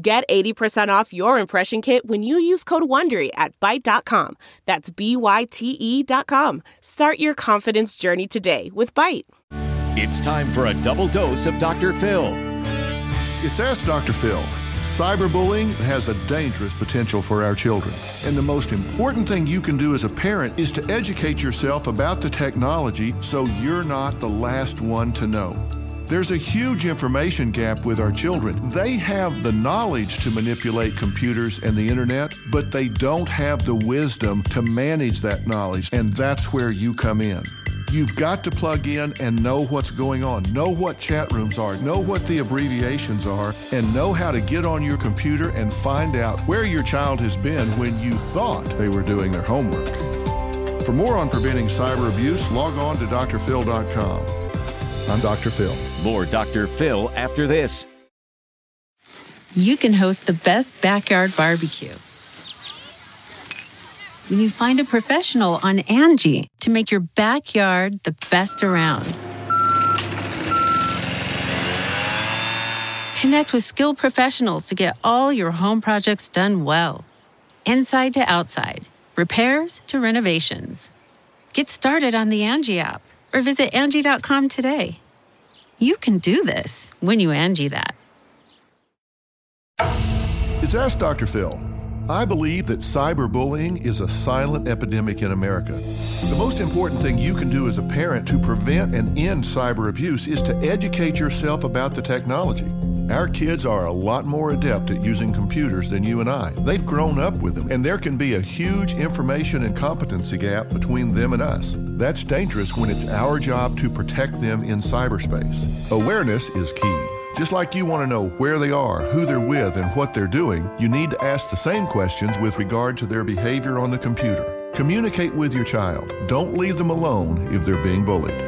Get 80% off your impression kit when you use code WONDERY at Byte.com. That's B-Y-T-E dot com. Start your confidence journey today with Byte. It's time for a double dose of Dr. Phil. It's Ask Dr. Phil. Cyberbullying has a dangerous potential for our children. And the most important thing you can do as a parent is to educate yourself about the technology so you're not the last one to know. There's a huge information gap with our children. They have the knowledge to manipulate computers and the internet, but they don't have the wisdom to manage that knowledge, and that's where you come in. You've got to plug in and know what's going on, know what chat rooms are, know what the abbreviations are, and know how to get on your computer and find out where your child has been when you thought they were doing their homework. For more on preventing cyber abuse, log on to drphil.com. I'm Dr. Phil. More Dr. Phil after this. You can host the best backyard barbecue when you find a professional on Angi to make your backyard the best around. Connect with skilled professionals to get all your home projects done well. Inside to outside, repairs to renovations. Get started on the Angi app or visit Angi.com today. You can do this when you Angi that. It's Ask Dr. Phil. I believe that cyberbullying is a silent epidemic in America. The most important thing you can do as a parent to prevent and end cyber abuse is to educate yourself about the technology. Our kids are a lot more adept at using computers than you and I. They've grown up with them, and there can be a huge information and competency gap between them and us. That's dangerous when it's our job to protect them in cyberspace. Awareness is key. Just like you want to know where they are, who they're with, and what they're doing, you need to ask the same questions with regard to their behavior on the computer. Communicate with your child. Don't leave them alone if they're being bullied.